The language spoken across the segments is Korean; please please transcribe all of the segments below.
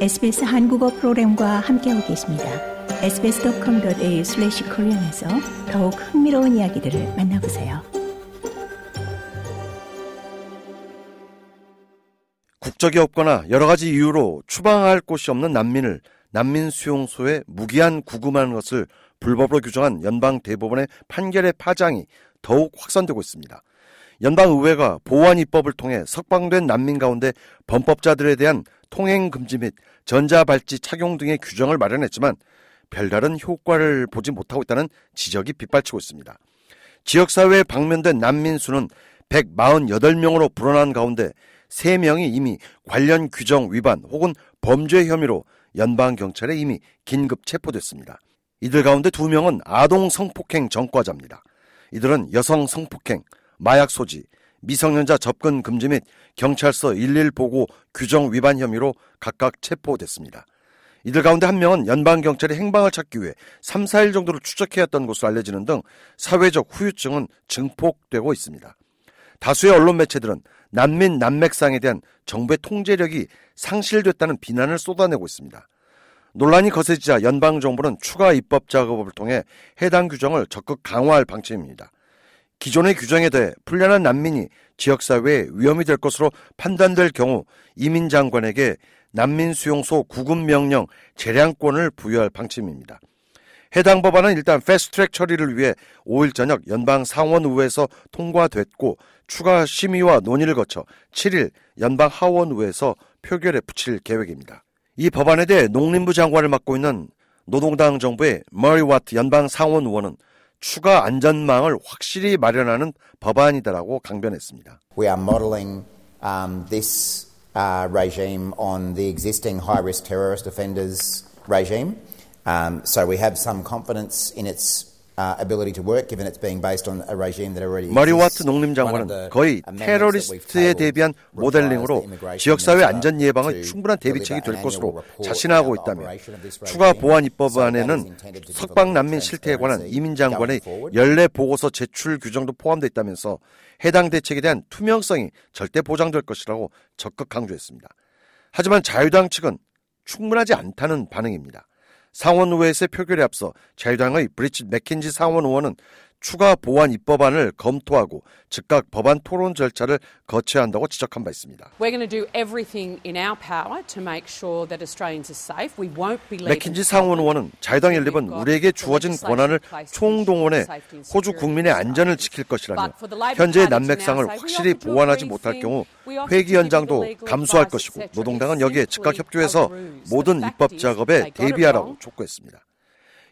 SBS 한국어 프로그램과 함께하고 계십니다. sbs.com.au/korean에서 더욱 흥미로운 이야기들을 만나보세요. 국적이 없거나 여러 가지 이유로 추방할 곳이 없는 난민을 난민 수용소에 무기한 구금하는 것을 불법으로 규정한 연방 대법원의 판결의 파장이 더욱 확산되고 있습니다. 연방 의회가 보안 입법을 통해 석방된 난민 가운데 범법자들에 대한 통행 금지 및 전자발찌 착용 등의 규정을 마련했지만 별다른 효과를 보지 못하고 있다는 지적이 빗발치고 있습니다. 지역사회에 방면된 난민 수는 148명으로 불어난 가운데 3명이 이미 관련 규정 위반 혹은 범죄 혐의로 연방경찰에 이미 긴급 체포됐습니다. 이들 가운데 2명은 아동 성폭행 전과자입니다. 이들은 여성 성폭행, 마약 소지, 미성년자 접근 금지 및 경찰서 11 보고 규정 위반 혐의로 각각 체포됐습니다. 이들 가운데 한 명은 연방경찰이 행방을 찾기 위해 3, 4일 정도를 추적해 왔던 것으로 알려지는 등 사회적 후유증은 증폭되고 있습니다. 다수의 언론 매체들은 난민 난맥상에 대한 정부의 통제력이 상실됐다는 비난을 쏟아내고 있습니다. 논란이 거세지자 연방정부는 추가 입법 작업을 통해 해당 규정을 적극 강화할 방침입니다. 기존의 규정에 대해 풀려난 난민이 지역사회에 위험이 될 것으로 판단될 경우 이민 장관에게 난민 수용소 구금 명령 재량권을 부여할 방침입니다. 해당 법안은 일단 패스트트랙 처리를 위해 5일 저녁 연방 상원의회에서 통과됐고 추가 심의와 논의를 거쳐 7일 연방 하원의회에서 표결에 붙일 계획입니다. 이 법안에 대해 농림부 장관을 맡고 있는 노동당 정부의 머리 와트 연방 상원 의원은 추가 안전망을 확실히 마련하는 법안이다라고 강변했습니다. We are modeling um, this uh, regime on the existing high-risk terrorist offenders regime. Um, so we have some confidence in its 머리와트 농림장관은 거의 테러리스트에 대비한 모델링으로 지역사회 안전 예방의 충분한 대비책이 될 것으로 자신하고 있다며 추가 보안 입법안에는 석방 난민 실태에 관한 이민 장관의 연례 보고서 제출 규정도 포함되어 있다면서 해당 대책에 대한 투명성이 절대 보장될 것이라고 적극 강조했습니다. 하지만 자유당 측은 충분하지 않다는 반응입니다. 상원 의회에서의 표결에 앞서 자유당의 브리치 맥킨지 상원 의원은 추가 보안 입법안을 검토하고 즉각 법안 토론 절차를 거쳐야 한다고 지적한 바 있습니다. 맥킨지 상원 의원은 자유당 연립은 우리에게 주어진 권한을 총동원해 호주 국민의 안전을 지킬 것이라며 현재의 난맥상을 확실히 보완하지 못할 경우 회기 연장도 감수할 것이고 노동당은 여기에 즉각 협조해서 모든 입법 작업에 대비하라고 촉구했습니다.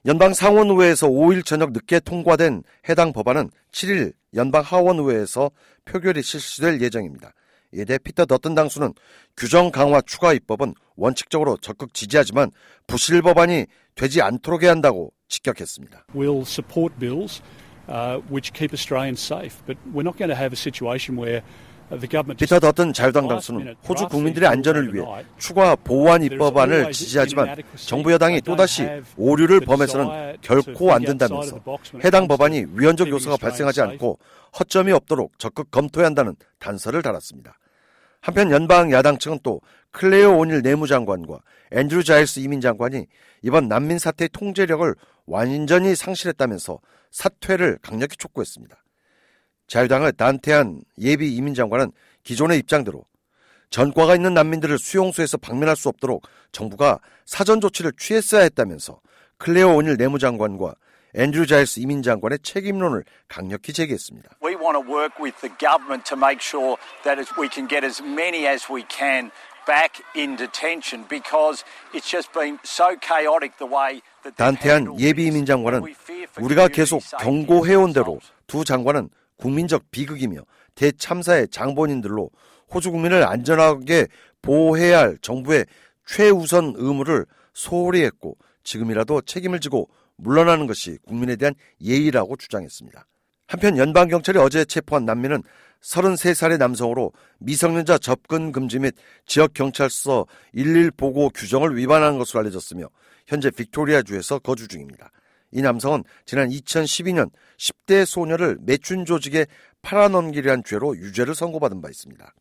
연방 상원의회에서 5일 저녁 늦게 통과된 해당 법안은 7일 연방 하원의회에서 표결이 실시될 예정입니다. 이에 대해 피터 더튼 당수는 규정 강화 추가 입법은 원칙적으로 적극 지지하지만 부실 법안이 되지 않도록 해야 한다고 직격했습니다. We'll support bills uh, which keep Australians safe, but we're not going to have a situation where 피터 더튼 자유당 당수는 호주 국민들의 안전을 위해 추가 보완 입법안을 지지하지만 정부 여당이 또다시 오류를 범해서는 결코 안 된다면서 해당 법안이 위헌적 요소가 발생하지 않고 허점이 없도록 적극 검토해야 한다는 단서를 달았습니다. 한편 연방 야당 측은 또 클레어 오닐 내무장관과 앤드루 자일스 이민장관이 이번 난민 사태의 통제력을 완전히 상실했다면서 사퇴를 강력히 촉구했습니다. 자유당의 댄 테한 예비 이민장관은 기존의 입장대로 전과가 있는 난민들을 수용소에서 방면할 수 없도록 정부가 사전 조치를 취했어야 했다면서 클레어 오닐 내무장관과 앤드류 자일스 이민장관의 책임론을 강력히 제기했습니다. We want to work with the government to make sure that we can get as many as we can back in detention because it's just been so chaotic the way 단테한 예비 이민장관은 우리가 계속 경고해온 대로 두 장관은 국민적 비극이며 대참사의 장본인들로 호주 국민을 안전하게 보호해야 할 정부의 최우선 의무를 소홀히 했고 지금이라도 책임을 지고 물러나는 것이 국민에 대한 예의라고 주장했습니다. 한편 연방경찰이 어제 체포한 난민은 33살의 남성으로 미성년자 접근 금지 및 지역경찰서 11 보고 규정을 위반한 것으로 알려졌으며 현재 빅토리아주에서 거주 중입니다. 이 남성은 지난 2012년 10대 소녀를 매춘 조직에 팔아넘기려 한 죄로 유죄를 선고받은 바 있습니다.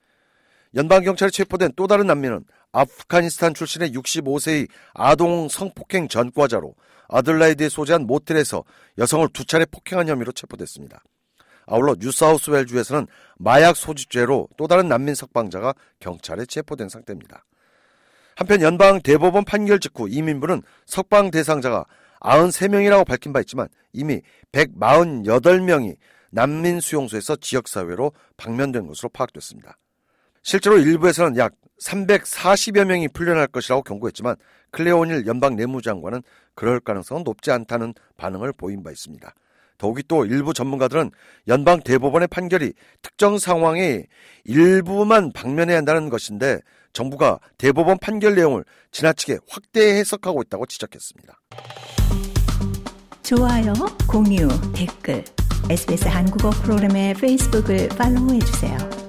연방경찰에 체포된 또 다른 난민은 아프가니스탄 출신의 65세의 아동 성폭행 전과자로 아들라이드에 소재한 모텔에서 여성을 두 차례 폭행한 혐의로 체포됐습니다. 아울러 뉴사우스웰주에서는 마약 소지죄로 또 다른 난민 석방자가 경찰에 체포된 상태입니다. 한편 연방 대법원 판결 직후 이민부는 석방 대상자가 93명이라고 밝힌 바 있지만 이미 148명이 난민 수용소에서 지역 사회로 방면된 것으로 파악됐습니다. 실제로 일부에서는 약 340여 명이 풀려날 것이라고 경고했지만 클레오닐 연방 내무장관은 그럴 가능성은 높지 않다는 반응을 보인 바 있습니다. 더욱이 또 일부 전문가들은 연방 대법원의 판결이 특정 상황에 일부만 방면해야 한다는 것인데 정부가 대법원 판결 내용을 지나치게 확대 해석하고 있다고 지적했습니다. 좋아요, 공유, 댓글, SBS 한국어 프로그램의 페이스북을 팔로우해 주세요.